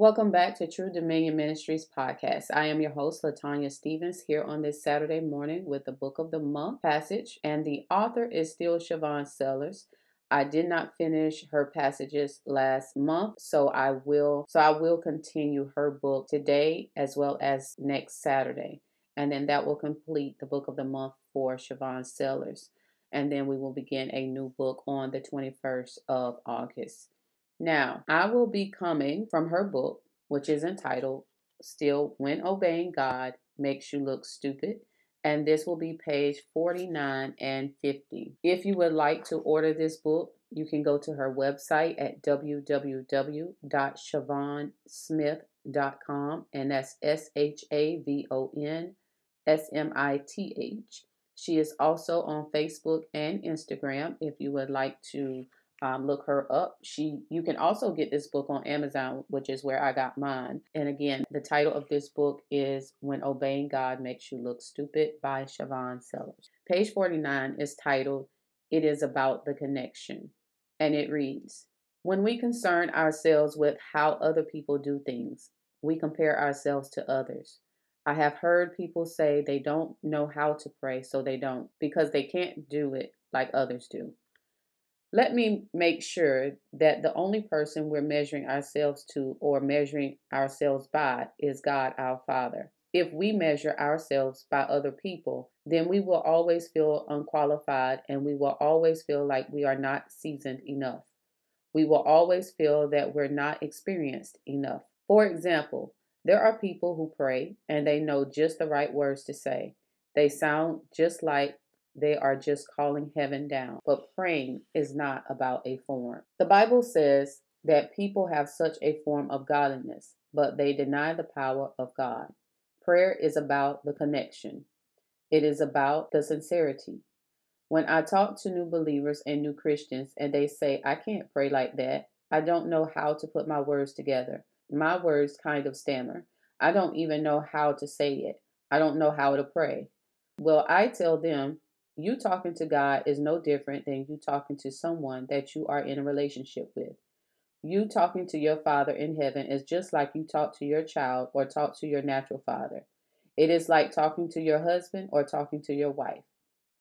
Welcome back to True Dominion Ministries podcast. I am your host, Latanya Stevens, here on this Saturday morning with the Book of the Month passage, and the author is still Shavon Sellers. I did not finish her passages last month, so I will so I will continue her book today as well as next Saturday. And then that will complete the book of the month for Shavon Sellers. And then we will begin a new book on the 21st of August. Now, I will be coming from her book, which is entitled Still When Obeying God Makes You Look Stupid. And this will be page 49 and 50. If you would like to order this book, you can go to her website at www.shavonsmith.com, and that's S H A V O N S M I T H. She is also on Facebook and Instagram if you would like to um, look her up. She you can also get this book on Amazon, which is where I got mine. And again, the title of this book is When Obeying God Makes You Look Stupid by Shavon Sellers. Page 49 is titled It is About the Connection. And it reads When we concern ourselves with how other people do things, we compare ourselves to others. I have heard people say they don't know how to pray, so they don't, because they can't do it like others do. Let me make sure that the only person we're measuring ourselves to or measuring ourselves by is God our Father. If we measure ourselves by other people, then we will always feel unqualified and we will always feel like we are not seasoned enough. We will always feel that we're not experienced enough. For example, there are people who pray and they know just the right words to say. They sound just like they are just calling heaven down. But praying is not about a form. The Bible says that people have such a form of godliness, but they deny the power of God. Prayer is about the connection, it is about the sincerity. When I talk to new believers and new Christians and they say, I can't pray like that, I don't know how to put my words together. My words kind of stammer. I don't even know how to say it. I don't know how to pray. Well, I tell them you talking to God is no different than you talking to someone that you are in a relationship with. You talking to your Father in heaven is just like you talk to your child or talk to your natural father. It is like talking to your husband or talking to your wife.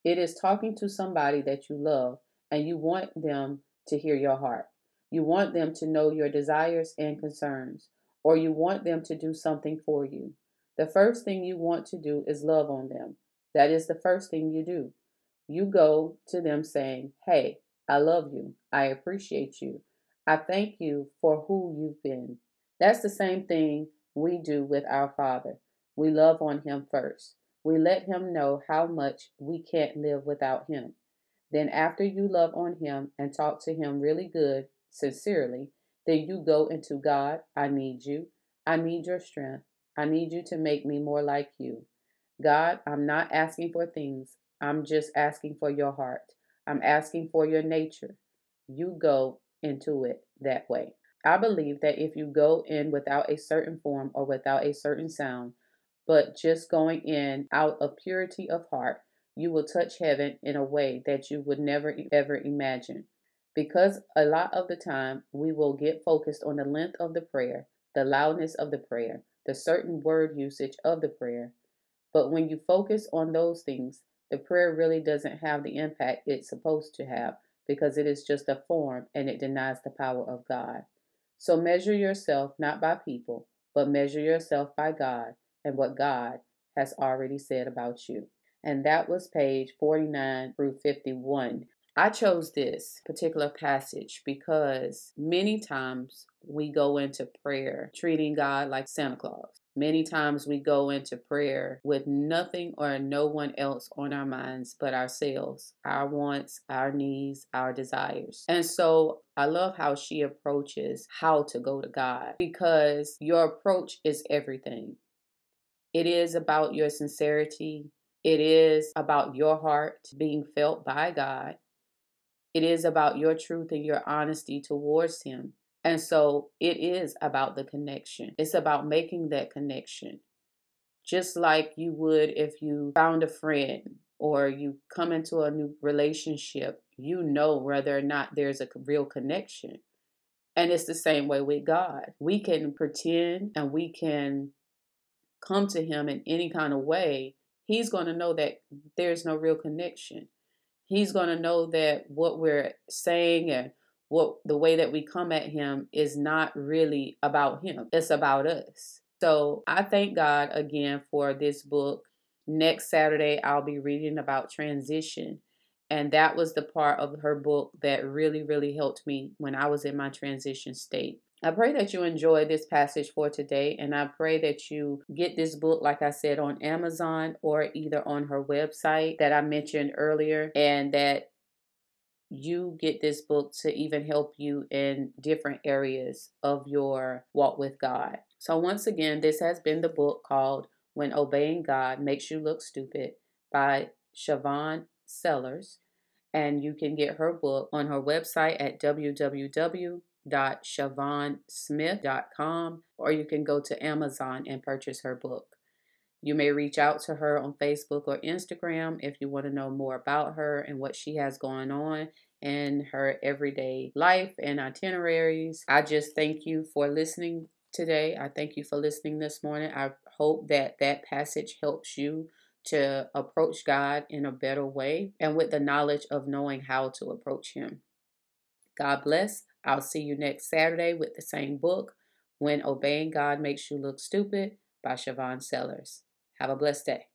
It is talking to somebody that you love and you want them to hear your heart. You want them to know your desires and concerns, or you want them to do something for you. The first thing you want to do is love on them. That is the first thing you do you go to them saying, Hey, I love you. I appreciate you. I thank you for who you've been. That's the same thing we do with our Father. We love on Him first. We let Him know how much we can't live without Him. Then, after you love on Him and talk to Him really good, sincerely, then you go into God, I need you. I need your strength. I need you to make me more like you. God, I'm not asking for things. I'm just asking for your heart. I'm asking for your nature. You go into it that way. I believe that if you go in without a certain form or without a certain sound, but just going in out of purity of heart, you will touch heaven in a way that you would never ever imagine. Because a lot of the time we will get focused on the length of the prayer, the loudness of the prayer, the certain word usage of the prayer. But when you focus on those things, the prayer really doesn't have the impact it's supposed to have because it is just a form and it denies the power of God. So measure yourself not by people, but measure yourself by God and what God has already said about you. And that was page 49 through 51. I chose this particular passage because many times we go into prayer treating God like Santa Claus. Many times we go into prayer with nothing or no one else on our minds but ourselves, our wants, our needs, our desires. And so I love how she approaches how to go to God because your approach is everything. It is about your sincerity, it is about your heart being felt by God. It is about your truth and your honesty towards Him. And so it is about the connection. It's about making that connection. Just like you would if you found a friend or you come into a new relationship, you know whether or not there's a real connection. And it's the same way with God. We can pretend and we can come to Him in any kind of way. He's going to know that there's no real connection. He's going to know that what we're saying and what the way that we come at Him is not really about Him, it's about us. So I thank God again for this book. Next Saturday, I'll be reading about transition. And that was the part of her book that really, really helped me when I was in my transition state. I pray that you enjoy this passage for today, and I pray that you get this book, like I said, on Amazon or either on her website that I mentioned earlier, and that you get this book to even help you in different areas of your walk with God. So, once again, this has been the book called When Obeying God Makes You Look Stupid by Shavon Sellers. And you can get her book on her website at www.shavonsmith.com or you can go to Amazon and purchase her book. You may reach out to her on Facebook or Instagram if you want to know more about her and what she has going on in her everyday life and itineraries. I just thank you for listening today. I thank you for listening this morning. I hope that that passage helps you to approach God in a better way and with the knowledge of knowing how to approach Him. God bless. I'll see you next Saturday with the same book, When Obeying God Makes You Look Stupid by Shavon Sellers. Have a blessed day.